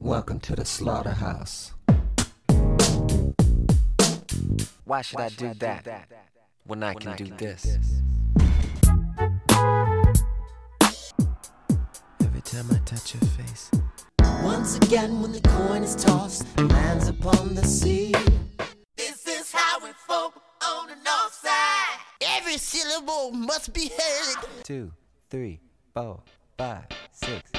Welcome to the slaughterhouse. Why should I do that when I can do this? Every time I touch your face. Once again, when the coin is tossed and lands upon the sea. This is how we folk on the north side. Every syllable must be heard. Two, three, four, five, six,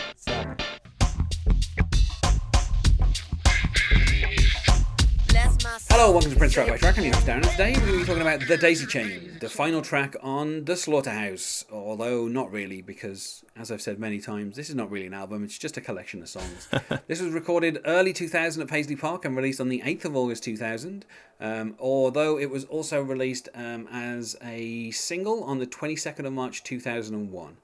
Hello, welcome to Prince Track by Track. I'm your host Darren. Today we're going to be talking about The Daisy Chain, the final track on The Slaughterhouse. Although not really, because as I've said many times, this is not really an album, it's just a collection of songs. this was recorded early 2000 at Paisley Park and released on the 8th of August 2000. Um, although it was also released um, as a single on the 22nd of March 2001.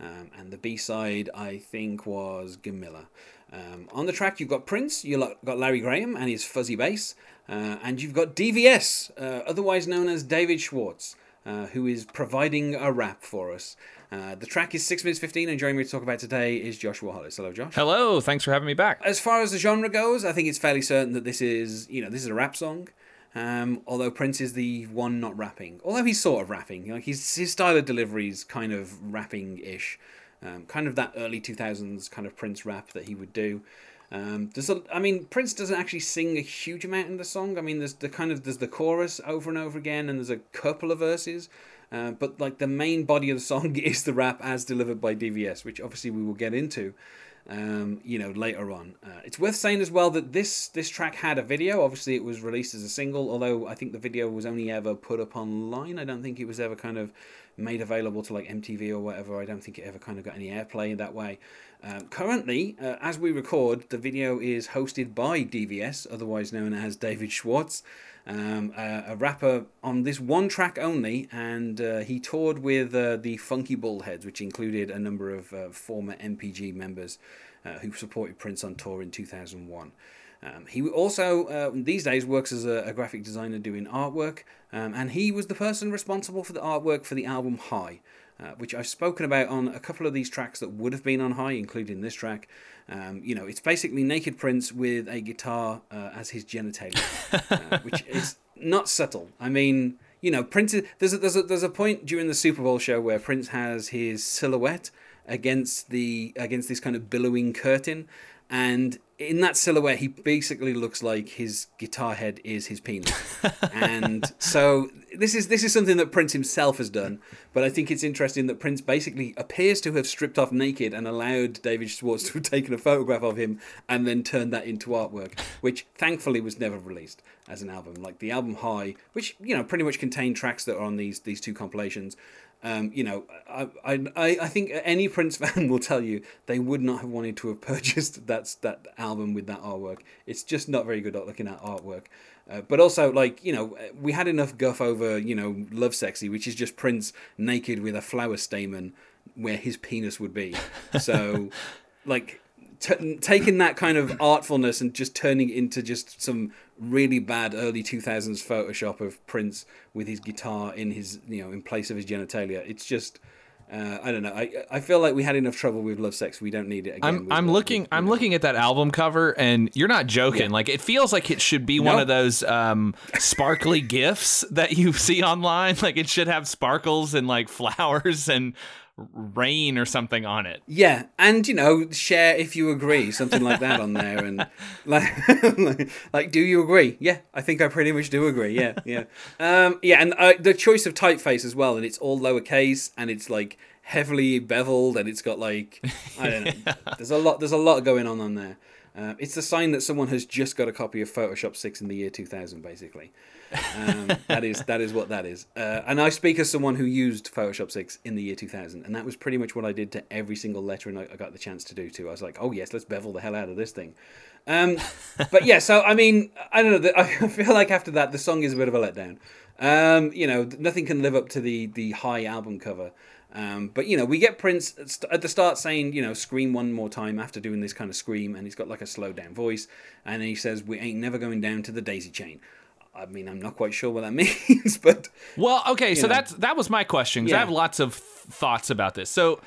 Um, and the B side, I think, was Gamillah. Um, on the track, you've got Prince, you've got Larry Graham and his fuzzy bass, uh, and you've got DVS, uh, otherwise known as David Schwartz, uh, who is providing a rap for us. Uh, the track is 6 minutes 15, and joining me to talk about today is Joshua Hollis. Hello, Josh. Hello, thanks for having me back. As far as the genre goes, I think it's fairly certain that this is, you know, this is a rap song. Um, although Prince is the one not rapping, although he's sort of rapping, like his his style of delivery is kind of rapping-ish, um, kind of that early two thousands kind of Prince rap that he would do. Um, there's a, I mean, Prince doesn't actually sing a huge amount in the song. I mean, there's the kind of there's the chorus over and over again, and there's a couple of verses, uh, but like the main body of the song is the rap as delivered by DVS, which obviously we will get into um, you know, later on. Uh, it's worth saying as well that this this track had a video. Obviously, it was released as a single, although I think the video was only ever put up online. I don't think it was ever kind of made available to like MTV or whatever. I don't think it ever kind of got any airplay that way. Um, currently, uh, as we record, the video is hosted by DVS, otherwise known as David Schwartz. Um, a, a rapper on this one track only, and uh, he toured with uh, the Funky Bald Heads, which included a number of uh, former NPG members uh, who supported Prince on tour in 2001. Um, he also, uh, these days, works as a, a graphic designer doing artwork, um, and he was the person responsible for the artwork for the album High. Uh, which I've spoken about on a couple of these tracks that would have been on high, including this track. Um, you know, it's basically Naked Prince with a guitar uh, as his genitalia, uh, which is not subtle. I mean, you know, Prince. Is, there's a, there's a, there's a point during the Super Bowl show where Prince has his silhouette against the against this kind of billowing curtain, and in that silhouette, he basically looks like his guitar head is his penis, and so this is this is something that Prince himself has done. But I think it's interesting that Prince basically appears to have stripped off naked and allowed David Schwartz to have taken a photograph of him and then turned that into artwork, which thankfully was never released as an album. Like the album High, which you know pretty much contained tracks that are on these these two compilations. Um, you know, I, I I think any Prince fan will tell you they would not have wanted to have purchased that that album with that artwork. It's just not very good at looking at artwork. Uh, but also, like you know, we had enough guff over you know Lovesexy, which is just Prince naked with a flower stamen where his penis would be. So, like. T- taking that kind of artfulness and just turning it into just some really bad early 2000s Photoshop of Prince with his guitar in his you know in place of his genitalia. It's just uh, I don't know. I I feel like we had enough trouble with Love Sex. We don't need it again. I'm I'm uh, looking with- I'm with- looking at that album cover and you're not joking. Yeah. Like it feels like it should be one of those um, sparkly gifts that you see online. Like it should have sparkles and like flowers and rain or something on it. Yeah, and you know, share if you agree, something like that on there, and like, like, like, do you agree? Yeah, I think I pretty much do agree. Yeah, yeah, um, yeah, and uh, the choice of typeface as well, and it's all lowercase, and it's like heavily beveled, and it's got like I don't know. There's a lot. There's a lot going on on there. Um, it's the sign that someone has just got a copy of Photoshop six in the year 2000, basically. Um, that is that is what that is. Uh, and I speak as someone who used Photoshop 6 in the year 2000, and that was pretty much what I did to every single lettering I, I got the chance to do too. I was like, oh yes, let's bevel the hell out of this thing. Um, but yeah, so I mean, I don't know. I feel like after that, the song is a bit of a letdown. Um, you know, nothing can live up to the the high album cover. Um, but you know, we get Prince at the start saying, you know, scream one more time after doing this kind of scream, and he's got like a slow down voice, and he says, "We ain't never going down to the daisy chain." I mean, I'm not quite sure what that means, but Well, okay, so know. that's that was my question because Yeah. I have lots of thoughts about this. So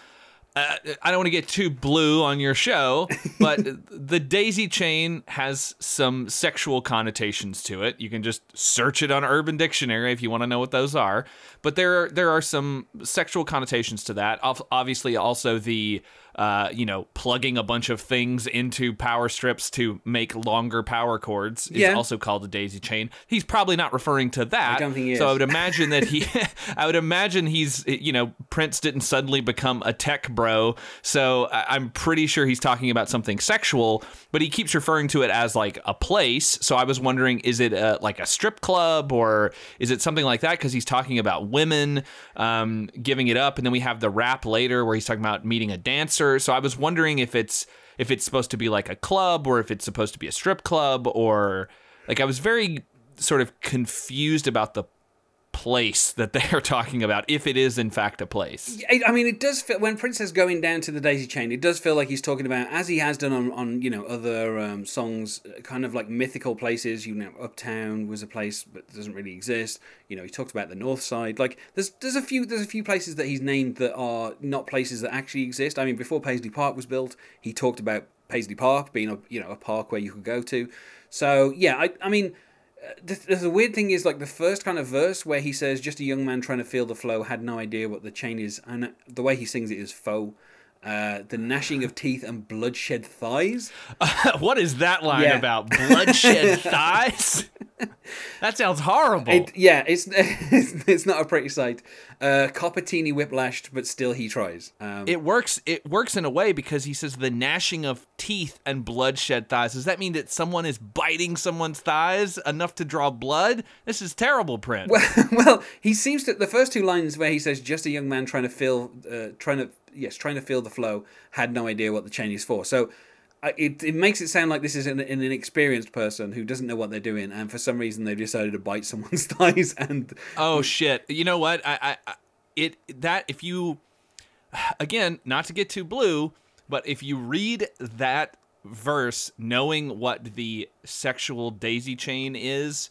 uh, I don't want to get too blue on your show, but the daisy chain has some sexual connotations to it. You can just search it on Urban Dictionary if you want to know what those are. But there, there are some sexual connotations to that. Obviously, also the uh, you know, plugging a bunch of things into power strips to make longer power cords is Yeah. also called a daisy chain. He's probably not referring to that. I don't think he so I would imagine that he, I would imagine he's, you know, Prince didn't suddenly become a tech bro. So I'm pretty sure he's talking about something sexual, but he keeps referring to it as like a place. So I was wondering, is it a, like a strip club or is it something like that? Because he's talking about women um, giving it up, and then we have the rap later where he's talking about meeting a dancer. So I was wondering if it's if it's supposed to be like a club or if it's supposed to be a strip club or like I was very sort of confused about the place that they're talking about if it is in fact a place. I mean, it does feel when Prince says going down to the daisy chain. It does feel like he's talking about, as he has done on, on you know other um, songs, kind of like mythical places. You know, Uptown was a place but doesn't really exist. You know, he talked about the North Side. Like, there's there's a few there's a few places that he's named that are not places that actually exist. I mean, before Paisley Park was built, he talked about Paisley Park being a you know a park where you could go to. So yeah, I I mean. The, weird thing is like the first kind of verse where he says just a young man trying to feel the flow had no idea what the chain is and the way he sings it is faux uh, the gnashing of teeth and bloodshed thighs what is that line Yeah. about? Bloodshed thighs? that sounds horrible. it, yeah it's, it's it's not a pretty sight uh, Coppertini whiplashed but still he tries um, it works it works in a way because he says the gnashing of teeth and bloodshed thighs. Does that mean that someone is biting someone's thighs enough to draw blood? This is terrible, Prince. well, he seems to the first two lines where he says just a young man trying to feel, uh, trying to yes, trying to feel the flow, had no idea what the chain is for. So it it makes it sound like this is an, an inexperienced person who doesn't know what they're doing, and for some reason they've decided to bite someone's thighs. And Oh shit! You know what? I, I, it that if you, again, not to get too blue, but if you read that verse knowing what the sexual daisy chain is,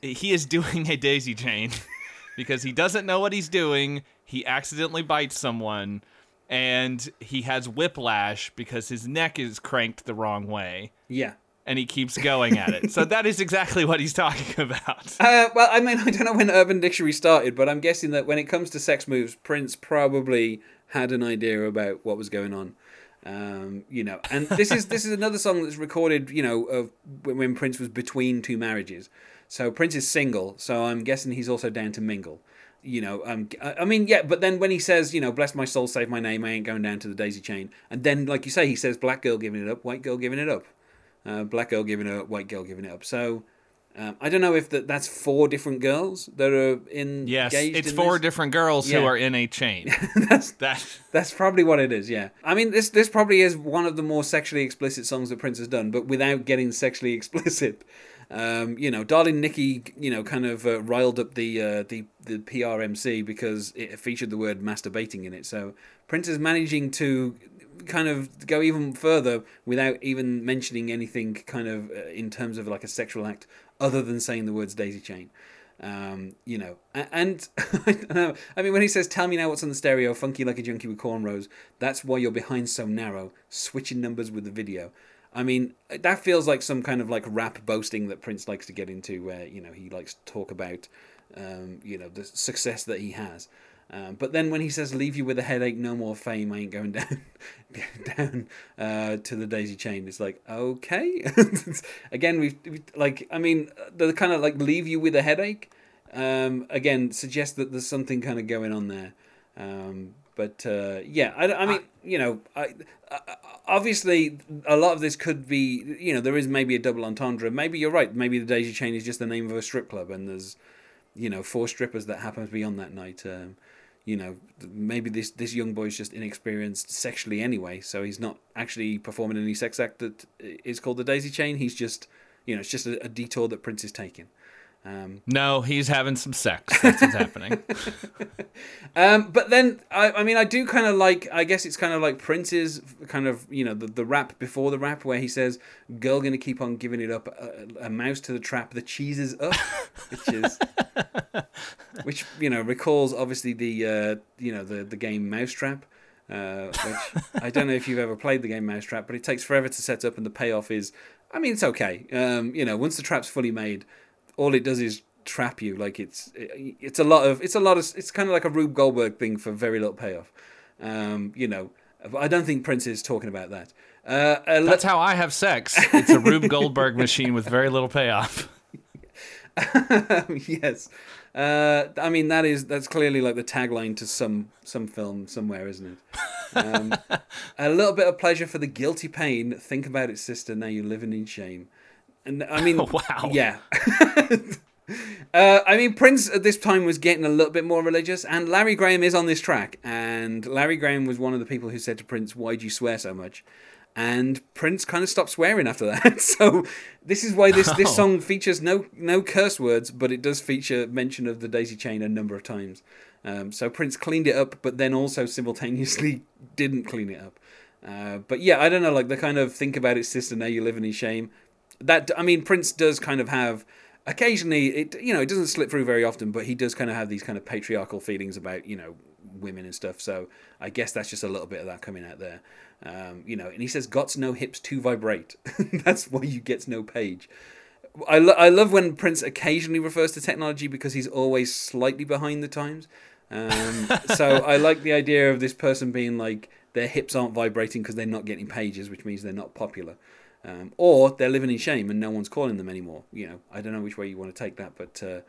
he is doing a daisy chain because he doesn't know what he's doing. He accidentally bites someone, and he has whiplash because his neck is cranked the wrong way, yeah. and he keeps going at it. So that is exactly what he's talking about. Uh, well, I mean, I don't know when Urban Dictionary started, but I'm guessing that when it comes to sex moves, Prince probably had an idea about what was going on. Um, you know, and this is this is another song that's recorded, you know, of when when Prince was between two marriages. So Prince is single, so I'm guessing he's also down to mingle. You know, um, I mean, yeah, but then when he says, you know, bless my soul, save my name, I ain't going down to the daisy chain, and then, like you say, he says, black girl giving it up, white girl giving it up, uh, black girl giving it up, white girl giving it up. So um, I don't know if that that's four different girls that are in. Yes, it's in four this. different girls who are in a chain. that's that that's probably what it is. Yeah, I mean this this probably is one of the more sexually explicit songs that Prince has done, but without getting sexually explicit. Um, you know, Darling Nikki, you know, kind of uh, riled up the uh, the the PMRC because it featured the word masturbating in it. So Prince is managing to kind of go even further without even mentioning anything kind of uh, in terms of like a sexual act other than saying the words daisy chain um, you know, and know. I mean, when he says, "Tell me now what's on the stereo, funky like a junkie with cornrows," that's why you're behind so narrow, switching numbers with the video. I mean, that feels like some kind of like rap boasting that Prince likes to get into, where you know he likes to talk about, um, you know, the success that he has. Um, but then when he says, "Leave you with a headache, no more fame," I ain't going down, down uh, to the daisy chain. It's like okay. again, we've, we like, I mean, the kind of like leave you with a headache. Um, again, suggests that there's something kind of going on there. Um, but uh, yeah, I, I mean, you know, I, I, obviously a lot of this could be, you know, there is maybe a double entendre. Maybe you're right. Maybe the Daisy Chain is just the name of a strip club, and there's, you know, four strippers that happen to be on that night. Um, you know, maybe this this young boy's just inexperienced sexually anyway, so he's not actually performing any sex act that is called the Daisy Chain. He's just, you know, it's just a, a detour that Prince is taking. Um, no, he's having some sex. That's what's happening. Um, but then, I, I mean, I do kind of like. I guess it's kind of like Prince's kind of, you know, the, the rap before the rap, where he says, "Girl, gonna keep on giving it up. A, a mouse to the trap. The cheese is up," which is, which you know, recalls obviously the, uh, you know, the the game Mousetrap. uh, which I don't know if you've ever played the game Mousetrap, but it takes forever to set up, and the payoff is, I mean, it's okay. Um, you know, once the trap's fully made, all it does is trap you. Like it's it's a lot of it's a lot of it's kind of like a Rube Goldberg thing for very little payoff. Um, you know, I don't think Prince is talking about that. Uh, lo- That's how I have sex. It's a Rube Goldberg machine with very little payoff. yes. Uh, I mean that is that's clearly like the tagline to some some film somewhere, isn't it? Um, a little bit of pleasure for the guilty pain. Think about it, sister. Now you're living in shame. And I mean, Wow. yeah. uh, I mean, Prince at this time was getting a little bit more religious, and Larry Graham is on this track. And Larry Graham was one of the people who said to Prince, "Why do you swear so much?" And Prince kind of stopped swearing after that. so this is why this this Oh. song features no no curse words, but it does feature mention of the daisy chain a number of times. Um, so Prince cleaned it up, but then also simultaneously didn't clean it up. Uh, but yeah, I don't know, like the kind of think about it, sister. Now you live in shame. That I mean, Prince does kind of have occasionally. It you know it doesn't slip through very often, but he does kind of have these kind of patriarchal feelings about you know women and stuff. So I guess that's just a little bit of that coming out there. Um, you know, and he says, "Gots no hips to vibrate." that's why you get no page. I, lo- I love when Prince occasionally refers to technology because he's always slightly behind the times. Um, so I like the idea of this person being like their hips aren't vibrating because they're not getting pages, which means they're not popular, um, or they're living in shame and no one's calling them anymore. You know, I don't know which way you want to take that, but uh,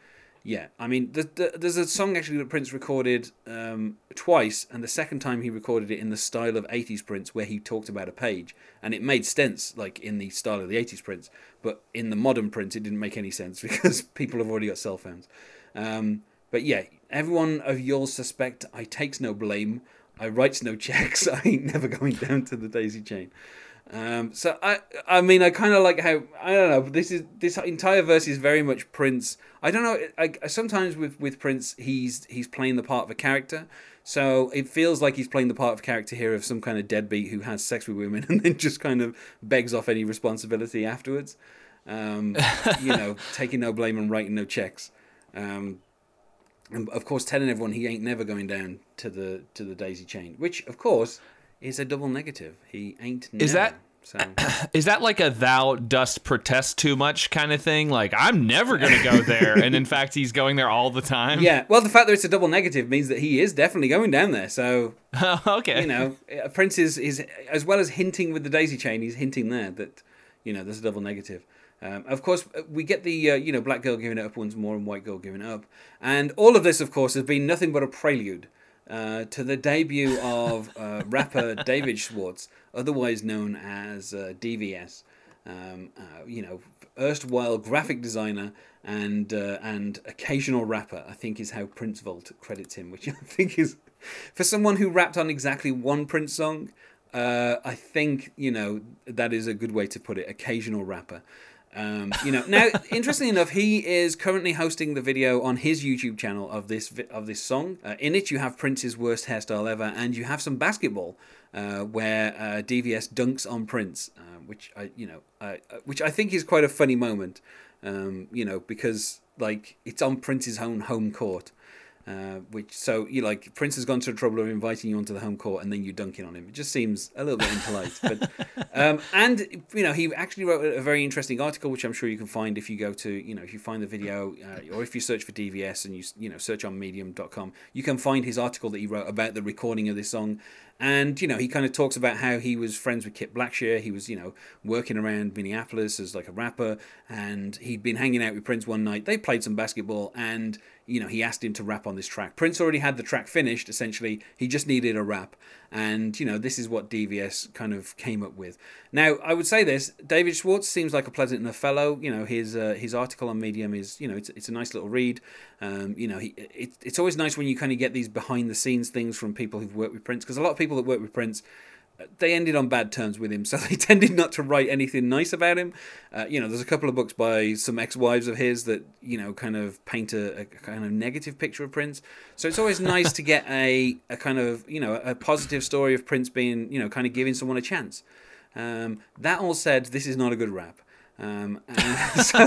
yeah, I mean, the, the, there's a song actually that Prince recorded um, twice, and the second time he recorded it in the style of 80s Prince, where he talked about a page, and it made sense, like in the style of the 80s Prince, but in the modern Prince, it didn't make any sense because people have already got cell phones. Um, but yeah, everyone of yours suspect I takes no blame, I writes no checks, I ain't never going down to the daisy chain. Um, so I, I mean, I kind of like how I don't know. This is this entire verse is very much Prince. I don't know. I, sometimes with with Prince, he's he's playing the part of a character. So it feels like he's playing the part of character here of some kind of deadbeat who has sex with women and then just kind of begs off any responsibility afterwards. Um, you know, taking no blame and writing no checks. Um, and of course, telling everyone he ain't never going down to the to the daisy chain, which of course is a double negative. He ain't. Is never. that- so? Is that like a thou dost protest too much kind of thing? Like I'm never gonna go there, and in fact he's going there all the time. Yeah, well, the fact that it's a double negative means that he is definitely going down there. So okay. you know, Prince is, is as well as hinting with the daisy chain, he's hinting there that you know there's a double negative. Um, of course, uh, we get the uh, you know black girl giving it up once more and white girl giving it up, and all of this, of course, has been nothing but a prelude uh, to the debut of uh, rapper David Schwartz, otherwise known as uh, DVS. Um, uh, you know, erstwhile graphic designer and uh, and occasional rapper. I think is how Prince Vault credits him, which I think is for someone who rapped on exactly one Prince song. Uh, I think you know that is a good way to put it. Occasional rapper. Um, you know, now interestingly enough, he is currently hosting the video on his YouTube channel of this of this song. Uh, in it, you have Prince's worst hairstyle ever, and you have some basketball uh, where uh, DVS dunks on Prince, uh, which I you know, uh, which I think is quite a funny moment. Um, you know, because like it's on Prince's own home court. Uh, which so you like Prince has gone to the trouble of inviting you onto the home court and then you dunking on him. It just seems a little bit impolite. But um, and you know he actually wrote a very interesting article, which I'm sure you can find if you go to you know if you find the video uh, or if you search for DVS and you you know search on Medium.com, you can find his article that he wrote about the recording of this song. And you know he kind of talks about how he was friends with Kip Blackshire. He was you know working around Minneapolis as like a rapper, and he'd been hanging out with Prince one night. They played some basketball, and you know he asked him to rap on this track. Prince already had the track finished. Essentially, he just needed a rap, and you know this is what DVS kind of came up with. Now I would say this: David Schwartz seems like a pleasant enough fellow. You know his uh, his article on Medium is you know it's, it's a nice little read. Um, you know he it, it's always nice when you kind of get these behind the scenes things from people who've worked with Prince because a lot of people that work with Prince they ended on bad terms with him, so they tended not to write anything nice about him. Uh, you know, there's a couple of books by some ex-wives of his that you know kind of paint a, a kind of negative picture of Prince. So it's always nice to get a, a kind of you know a positive story of Prince being you know kind of giving someone a chance. Um, that all said, this is not a good rap. Um, so,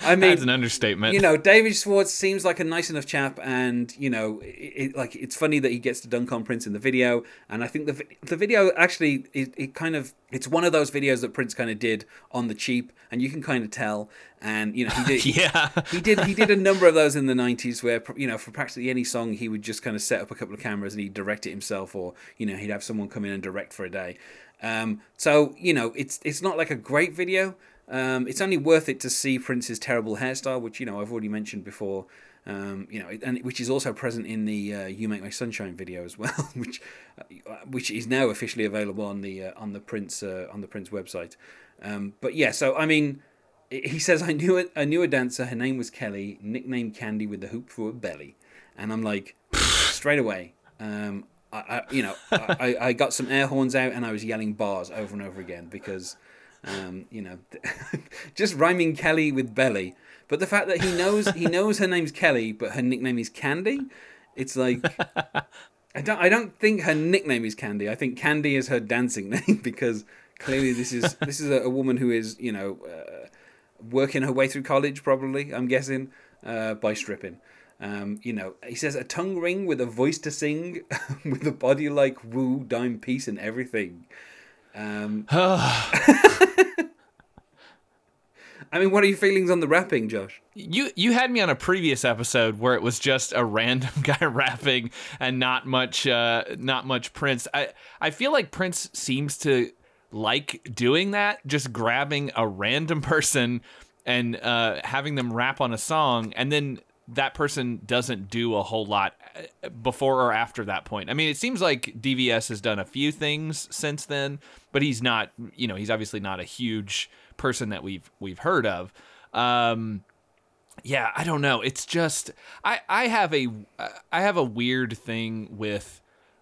I mean, That's an understatement. you know, David Schwartz seems like a nice enough chap, and you know, it, it- like it's funny that he gets to dunk on Prince in the video, and I think the the video actually it, it kind of it's one of those videos that Prince kind of did on the cheap, and you can kind of tell, and you know, he did yeah. he did he did a number of those in the 90s where you know for practically any song he would just kind of set up a couple of cameras and he'd direct it himself or you know he'd have someone come in and direct for a day um, so you know it's it's not like a great video um, it's only worth it to see Prince's terrible hairstyle which you know I've already mentioned before um, you know and which is also present in the uh, You Make My Sunshine video as well which uh, which is now officially available on the uh, on the Prince uh, on the Prince website um, but yeah so I mean he says I knew it. I knew a dancer. Her name was Kelly, nicknamed Candy with the hoop for a belly. And I'm like, straight away. Um, I, I you know, I, I got some air horns out and I was yelling bars over and over again because, um, you know, just rhyming Kelly with belly. But the fact that he knows he knows her name's Kelly, but her nickname is Candy, it's like. I don't. I don't think her nickname is Candy. I think Candy is her dancing name because clearly this is this is a, a woman who is you know uh, working her way through college, probably, I'm guessing, uh, by stripping. Um, you know, he says a tongue ring with a voice to sing, with a body like woo, dime piece, and everything. Um, I mean, what are your feelings on the rapping, Josh? You you had me on a previous episode where it was just a random guy rapping and not much uh not much Prince. I I feel like Prince seems to like doing that, just grabbing a random person and uh having them rap on a song and then that person doesn't do a whole lot uh, before or after that point. I mean, it seems like DVS has done a few things since then, but he's not, you know, he's obviously not a huge person that we've we've heard of. Um yeah, I don't know. It's just I I have a I have a weird thing with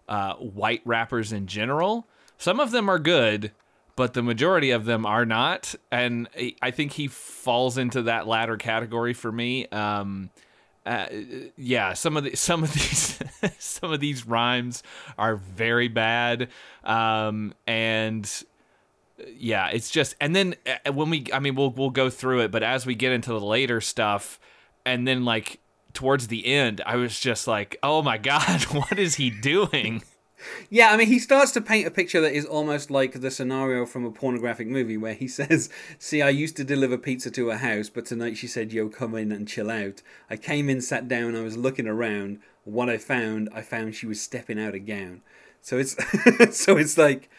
uh, white rappers in general. Some of them are good, but the majority of them are not, and I- I think he falls into that latter category for me. Um, uh, yeah, some of the some of these some of these rhymes are very bad, um, and yeah, it's just and then uh, when we I mean we'll we'll go through it, but as we get into the later stuff and then like towards the end, I was just like, "Oh my god, what is he doing?" Yeah, I mean, he starts to paint a picture that is almost like the scenario from a pornographic movie where he says, See, I used to deliver pizza to her house, but tonight she said, Yo, come in and chill out. I came in, sat down, I was looking around. What I found, I found she was stepping out a gown. So it's, so it's like,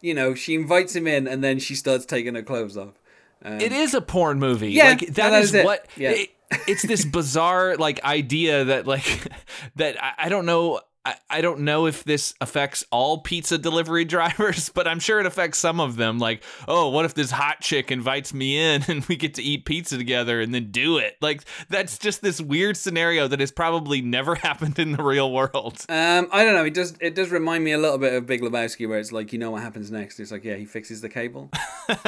you know, she invites him in and then she starts taking her clothes off. Um, it is a porn movie. Yeah, like that that is, is what Yeah. it- it's this bizarre like idea that like that I, I don't know I, I don't know if this affects all pizza delivery drivers, but I'm sure it affects some of them. Like, oh, what if this hot chick invites me in and we get to eat pizza together and then do it? Like, that's just this weird scenario that has probably never happened in the real world. Um, I don't know. It does. It does remind me a little bit of Big Lebowski, where it's like you know what happens next. It's like yeah, he fixes the cable.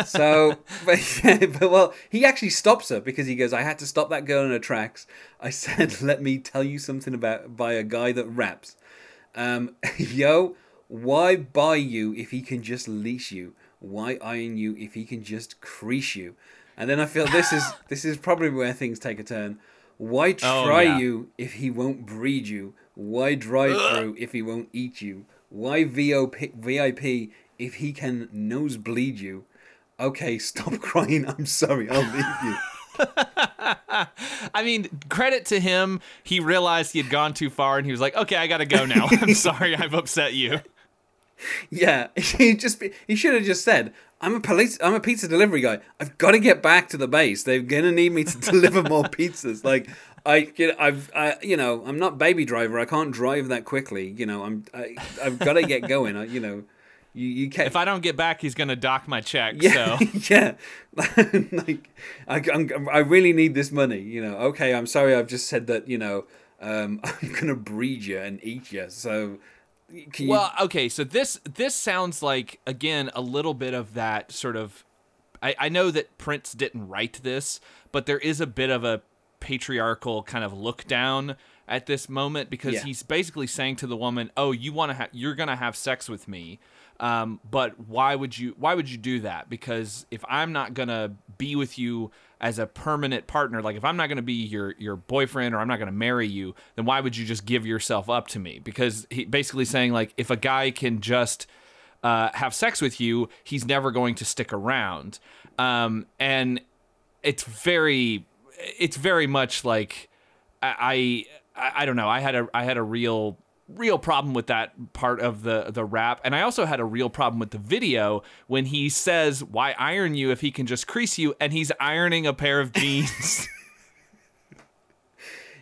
so, but, yeah, but well, he actually stops her because he goes, "I had to stop that girl in her tracks." I said, "Let me tell you something about by a guy that raps." Um, yo, why buy you if he can just leash you? Why iron you if he can just crease you? And then I feel this is this is probably where things take a turn. Why Oh, try yeah. you if he won't breed you? Why drive through if he won't eat you? Why VOP, VIP if he can nosebleed you? Okay, stop crying. I'm sorry. I'll leave you. I mean, credit to him. He realized he had gone too far and he was like, okay, I got to go now. I'm sorry I've upset you. Yeah, he just he should have just said, "I'm a police, I'm a pizza delivery guy. I've got to get back to the base. They're gonna need me to deliver more pizzas. Like I, know, I've, I, you know, I'm not baby driver. I can't drive that quickly. You know, I'm, I, I've got to get going. I, you know, you, you can't. If I don't get back, he's going to dock my check. yeah, So. yeah. like I, I'm, I really need this money. You know. Okay, I'm sorry. I've just said that. You know, um, I'm gonna breed you and eat you. So. Can you, Well, okay, so this this sounds like again a little bit of that sort of. I, I know that Prince didn't write this, but there is a bit of a patriarchal kind of look down at this moment because Yeah. he's basically saying to the woman, "Oh, you want to have you're gonna have sex with me." Um, but why would you why would you do that because if i'm not gonna be with you as a permanent partner. Like if I'm not to be your your boyfriend or I'm not to marry you, then why would you just give yourself up to me? Because he basically saying like if a guy can just uh, have sex with you, he's never going to stick around. Um, and it's very, it's very much like I, I, I don't know. I had a, I had a real, real problem with that part of the the rap, and I also had a real problem with the video when he says, "Why iron you if he can just crease you?" and he's ironing a pair of jeans.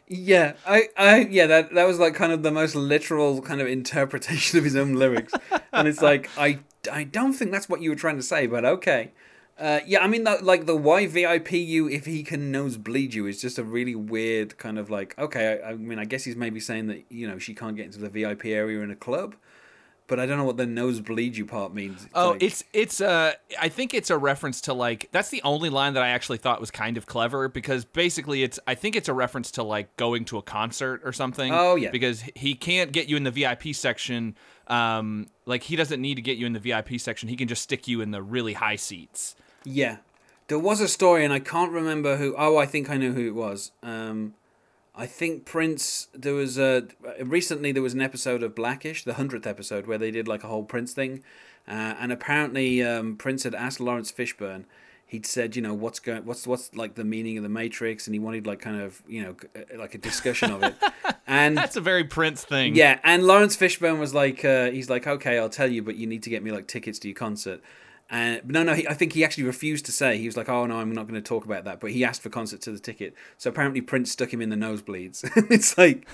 Yeah, I, I, yeah, that that was like kind of the most literal kind of interpretation of his own lyrics, and it's like I, I don't think that's what you were trying to say, but okay. Uh, yeah, I mean, that, like the why VIP you if he can nosebleed you is just a really weird kind of like. Okay, I, I mean, I guess he's maybe saying that you know she can't get into the VIP area in a club, but I don't know what the nosebleed you part means. It's Oh, like- it's it's uh I think it's a reference to like that's the only line that I actually thought was kind of clever because basically it's I think it's a reference to like going to a concert or something. Oh, yeah. Because he can't get you in the VIP section. Um, like he doesn't need to get you in the VIP section. He can just stick you in the really high seats. Yeah, there was a story, and I can't remember who. Oh, I think I know who it was. Um, I think Prince. There was a recently there was an episode of Blackish, the hundredth episode, where they did like a whole Prince thing, uh, and apparently um, Prince had asked Laurence Fishburne. He'd said, you know, what's going, what's what's like the meaning of the Matrix, and he wanted like kind of, you know, like a discussion of it, and That's a very Prince thing. yeah, and Laurence Fishburne was like, uh, he's like, okay, I'll tell you, but you need to get me like tickets to your concert. And no, no, he, I think he actually refused to say. He was like, oh no, I'm not going to talk about that. But he asked for concert to the ticket. So apparently Prince stuck him in the nosebleeds. it's like,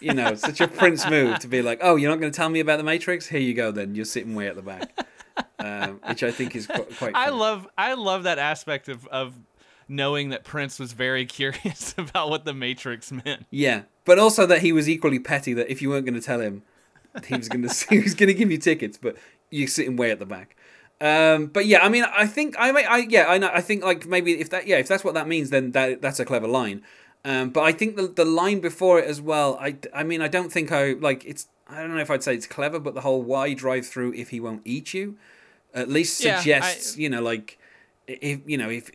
you know, such a Prince move to be like, oh, you're not going to tell me about the Matrix? Here you go, then. You're sitting way at the back, um, which I think is quite. quite I love I love that aspect of of knowing that Prince was very curious about what the Matrix meant. Yeah, but also that he was equally petty. That if you weren't going to tell him, he was going to he was going to give you tickets, but you're sitting way at the back. Um, but yeah, I mean, I think I, may, I yeah, I know. I think like maybe if that yeah, if that's what that means, then that that's a clever line. Um, but I think the the line before it as well. I I mean, I don't think I like it's. I don't know if I'd say it's clever, but the whole why drive through if he won't eat you, at least Yeah, I- suggests you know like if you know if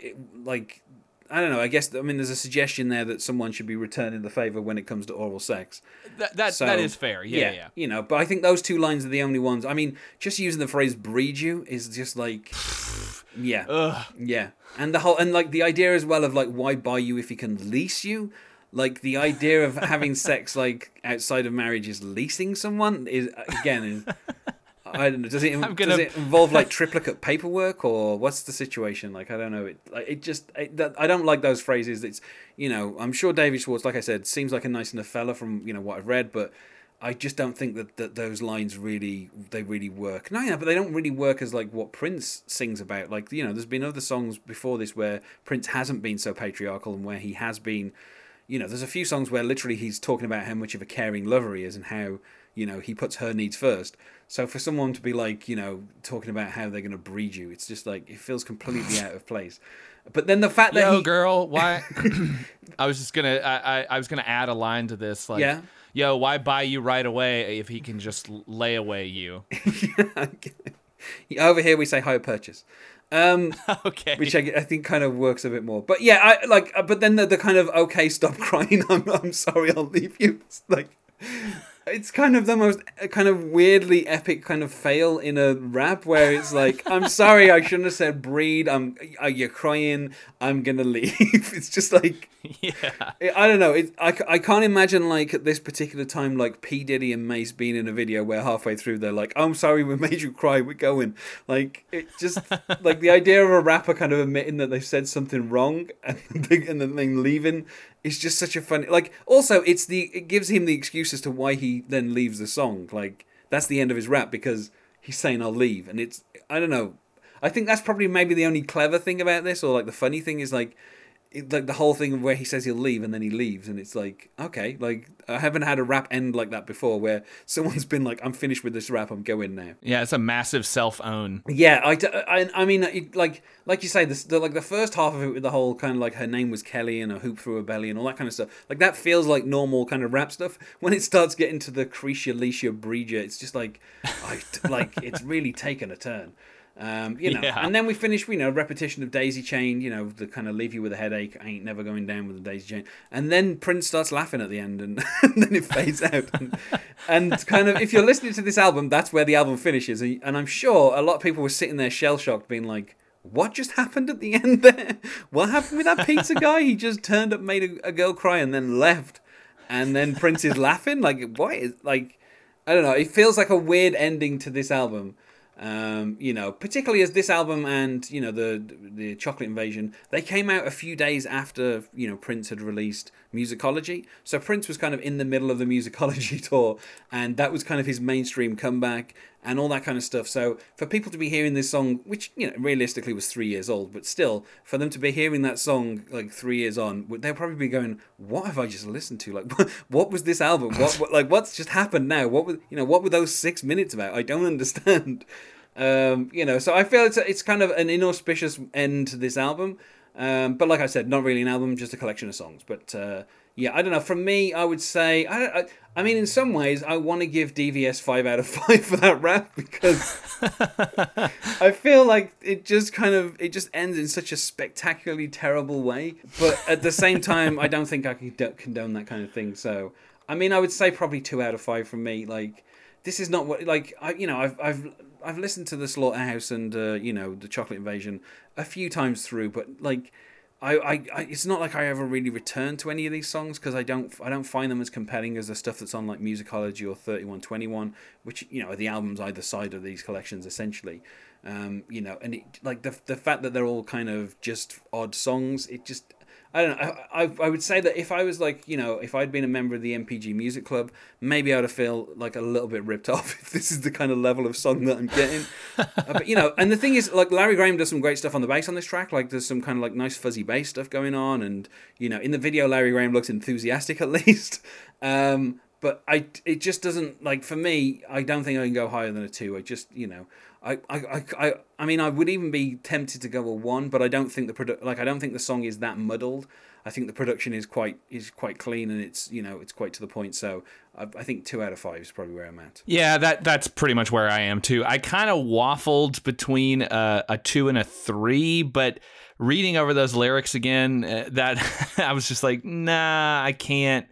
like I don't know. I guess I mean there's a suggestion there that someone should be returning the favor when it comes to oral sex. That that, So, that is fair. Yeah, yeah. You know, but I think those two lines are the only ones. I mean, just using the phrase "breed you" is just like, yeah, Ugh. yeah, and the whole and like the idea as well of like why buy you if he can lease you. Like the idea of having sex like outside of marriage is leasing someone is again is I don't know. Does it I'm does gonna- it involve like triplicate paperwork or what's the situation? Like I don't know. It like, it just it, that, I don't like those phrases. It's you know I'm sure David Schwartz, like I said, seems like a nice enough fella from you know what I've read, but I just don't think that, that those lines really they really work. No, yeah, but they don't really work as like what Prince sings about. Like you know, there's been other songs before this where Prince hasn't been so patriarchal and where he has been. You know, there's a few songs where literally he's talking about how much of a caring lover he is and how you know he puts her needs first. So for someone to be like you know talking about how they're going to breed you, it's just like it feels completely out of place. But then the fact that Yo, he, girl, why? I was just gonna, I, I, I was gonna add a line to this, like, Yeah. yo, why buy you right away if he can just lay away you? over here we say higher purchase. Um, okay. which I, I think kind of works a bit more. But yeah, I like. uh, But then the, the kind of okay, stop crying. I'm I'm sorry, I'll leave you. It's like it's kind of the most kind of weirdly epic kind of fail in a rap where it's like I'm sorry, I shouldn't have said breed. I'm uh, you're crying. I'm gonna leave. it's just like yeah. I don't know. It, I, I can't imagine like at this particular time like P Diddy and Mase being in a video where halfway through they're like, "I'm sorry, we made you cry. We're going." Like it just like the idea of a rapper kind of admitting that they've said something wrong and and leaving is just such a funny. Like also it's the it gives him the excuse as to why he then leaves the song. Like that's the end of his rap because he's saying I'll leave, and it's I don't know. I think that's probably maybe the only clever thing about this, or like the funny thing is like it, like the whole thing where he says he'll leave and then he leaves and it's like okay like i haven't had a rap end like that before where someone's been like i'm finished with this rap i'm going now. Yeah, it's a massive self own. yeah I I mean it, like like you say this the, like the first half of it with the whole kind of like her name was kelly and a hoop through her belly and all that kind of stuff like that feels like normal kind of rap stuff. When it starts getting to the creasia leisha breedia it's just like i like it's really taken a turn Um, you know, Yeah. and then we finish, you know, repetition of Daisy Chain, you know, the kind of leave you with a headache. I ain't never going down with the Daisy Chain, and then Prince starts laughing at the end, and, and then it fades out. And, and kind of, if you're listening to this album, that's where the album finishes, and, and I'm sure a lot of people were sitting there shell shocked, being like, "What just happened at the end there? What happened with that pizza guy? He just turned up, made a, a girl cry, and then left." And then Prince is laughing, like, what is like? I don't know. It feels like a weird ending to this album. Um, you know, particularly as this album and you know the the Chocolate Invasion, they came out a few days after you know Prince had released Musicology. So Prince was kind of in the middle of the Musicology tour, and that was kind of his mainstream comeback and all that kind of stuff. So for people to be hearing this song, which you know realistically was three years old, but still for them to be hearing that song like three years on, they'll probably be going, "What have I just listened to? Like, what was this album? What, what like what's just happened now? What was you know what were those six minutes about? I don't understand." Um, you know, so I feel it's it's kind of an inauspicious end to this album. Um, but like I said, not really an album, just a collection of songs. But uh, yeah, I don't know. From me, I would say, I, I, I mean, in some ways, I want to give DVS five out of five for that rap because I feel like it just kind of it just ends in such a spectacularly terrible way. But at the same time, I don't think I can condone that kind of thing. So I mean, I would say probably two out of five from me. Like this is not what like I you know I've I've I've listened to the Slaughterhouse and uh, you know the Chocolate Invasion a few times through, but like. I, I, I, it's not like I ever really return to any of these songs because I don't, I don't find them as compelling as the stuff that's on like Musicology or Thirty One Twenty One, which you know are the albums either side of these collections essentially. Um, you know, and it, like the the fact that they're all kind of just odd songs, it just I don't know. I, I I would say that if I was like you know if I'd been a member of the NPG Music Club, maybe I'd have feel like a little bit ripped off if this is the kind of level of song that I'm getting. uh, but you know, and the thing is, like Larry Graham does some great stuff on the bass on this track. Like there's some kind of like nice fuzzy bass stuff going on, and you know, in the video, Larry Graham looks enthusiastic at least. Um, but I it just doesn't like for me. I don't think I can go higher than a two. I just you know. I, I, I, I, mean, I would even be tempted to go a one, but I don't think the produ- like I don't think the song is that muddled. I think the production is quite is quite clean and it's you know it's quite to the point. So I, I think two out of five is probably where I'm at. Yeah, that that's pretty much where I am too. I kind of waffled between a, a two and a three, but reading over those lyrics again, uh, that I was just like, nah, I can't.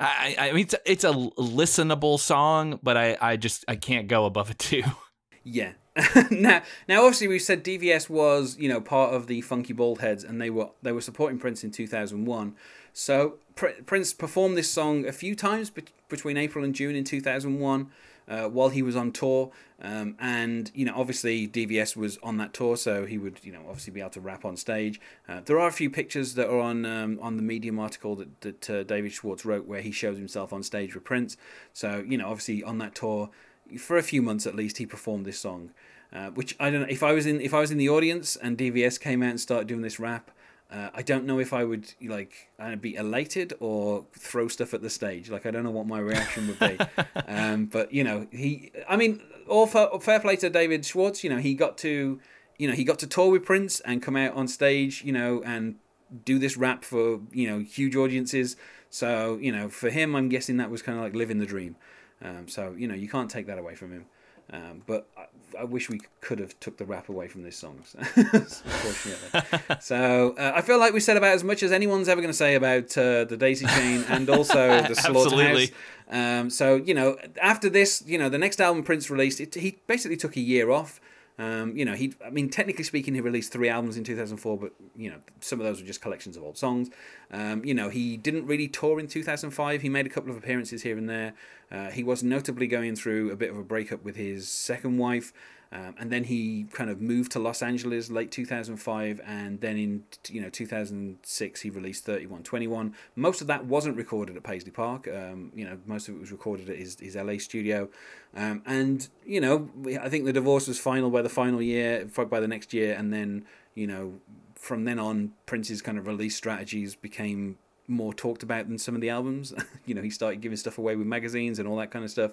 I, I I mean, it's it's a listenable song, but I, I just I can't go above a two. Yeah. now, now, obviously, we said DVS was, you know, part of the Funky Bald Heads, and they were they were supporting Prince in two thousand one. So Pr- Prince performed this song a few times be- between April and June in two thousand one, uh, while he was on tour. Um, and you know, obviously, DVS was on that tour, so he would, you know, obviously be able to rap on stage. Uh, there are a few pictures that are on um, on the Medium article that that uh, David Schwartz wrote, where he shows himself on stage with Prince. So you know, obviously, on that tour for a few months at least, he performed this song, uh, which I don't know if I was in if I was in the audience and DVS came out and started doing this rap. Uh, I don't know if I would like I'd be elated or throw stuff at the stage. Like I don't know what my reaction would be. um, but you know, he. I mean, all fair, fair play to David Schwartz. You know, he got to, you know, he got to tour with Prince and come out on stage. You know, and do this rap for you know huge audiences. So you know, for him, I'm guessing that was kind of like living the dream. Um, so you know you can't take that away from him. Um, but I, I wish we could have took the rap away from this song, unfortunately. so uh, I feel like we said about as much as anyone's ever going to say about uh, the Daisy Chain and also the Slaughterhouse. Absolutely. Um, so you know, after this, you know, the next album Prince released, it, he basically took a year off. Um, you know, he, I mean, technically speaking, he released three albums in 2004, but, you know, some of those were just collections of old songs. Um, you know, he didn't really tour in 2005. He made a couple of appearances here and there. Uh, he was notably going through a bit of a breakup with his second wife. Um, and then he kind of moved to Los Angeles late 2005, and then in you know 2006 he released 3121. Most of that wasn't recorded at Paisley Park. Um, you know, most of it was recorded at his, his LA studio. Um, and you know, I think the divorce was final by the final year, by the next year, and then you know, from then on, Prince's kind of release strategies became more talked about than some of the albums. you know, he started giving stuff away with magazines and all that kind of stuff.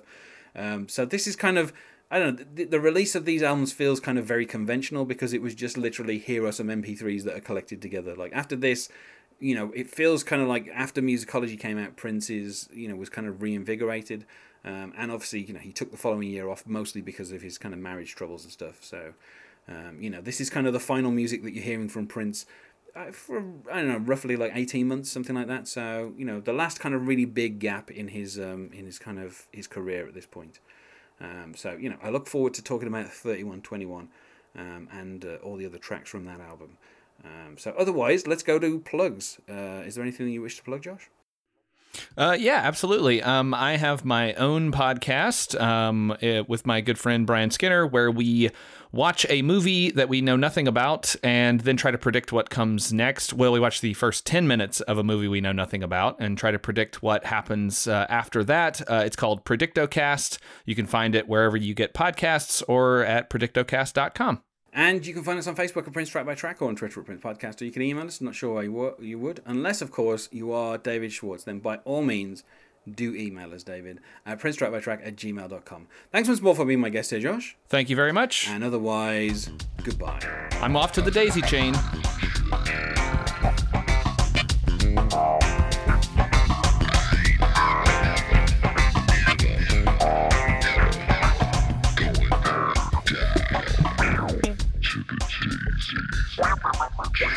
Um, so this is kind of I don't know. The, the release of these albums feels kind of very conventional because it was just literally here are some MP3s that are collected together. Like after this, you know, it feels kind of like after Musicology came out, Prince's you know was kind of reinvigorated, um, and obviously you know he took the following year off mostly because of his kind of marriage troubles and stuff. So. Um, you know, this is kind of the final music that you're hearing from Prince uh, for I don't know, roughly like eighteen months, something like that. So you know, the last kind of really big gap in his um, in his kind of his career at this point. Um, so you know, I look forward to talking about thirty one twenty one um, and uh, all the other tracks from that album. Um, so otherwise, let's go to plugs. Uh, is there anything you wish to plug, Josh? Uh, yeah, absolutely. Um, I have my own podcast um, eh, with my good friend Brian Skinner, where we watch a movie that we know nothing about and then try to predict what comes next. Well, we watch the first 10 minutes of a movie we know nothing about and try to predict what happens uh, after that. Uh, it's called Predict-O-Cast. You can find it wherever you get podcasts or at predictocast.com. And you can find us on Facebook at Prince Track by Track or on Twitter at Prince Podcast, or you can email us. I'm not sure why you, were, you would, unless, of course, you are David Schwartz. Then, by all means, do email us, David, at princetrackbytrack at gmail.com. Thanks once more for being my guest here, Josh. Thank you very much. And otherwise, goodbye. I'm off to the daisy chain. Okay.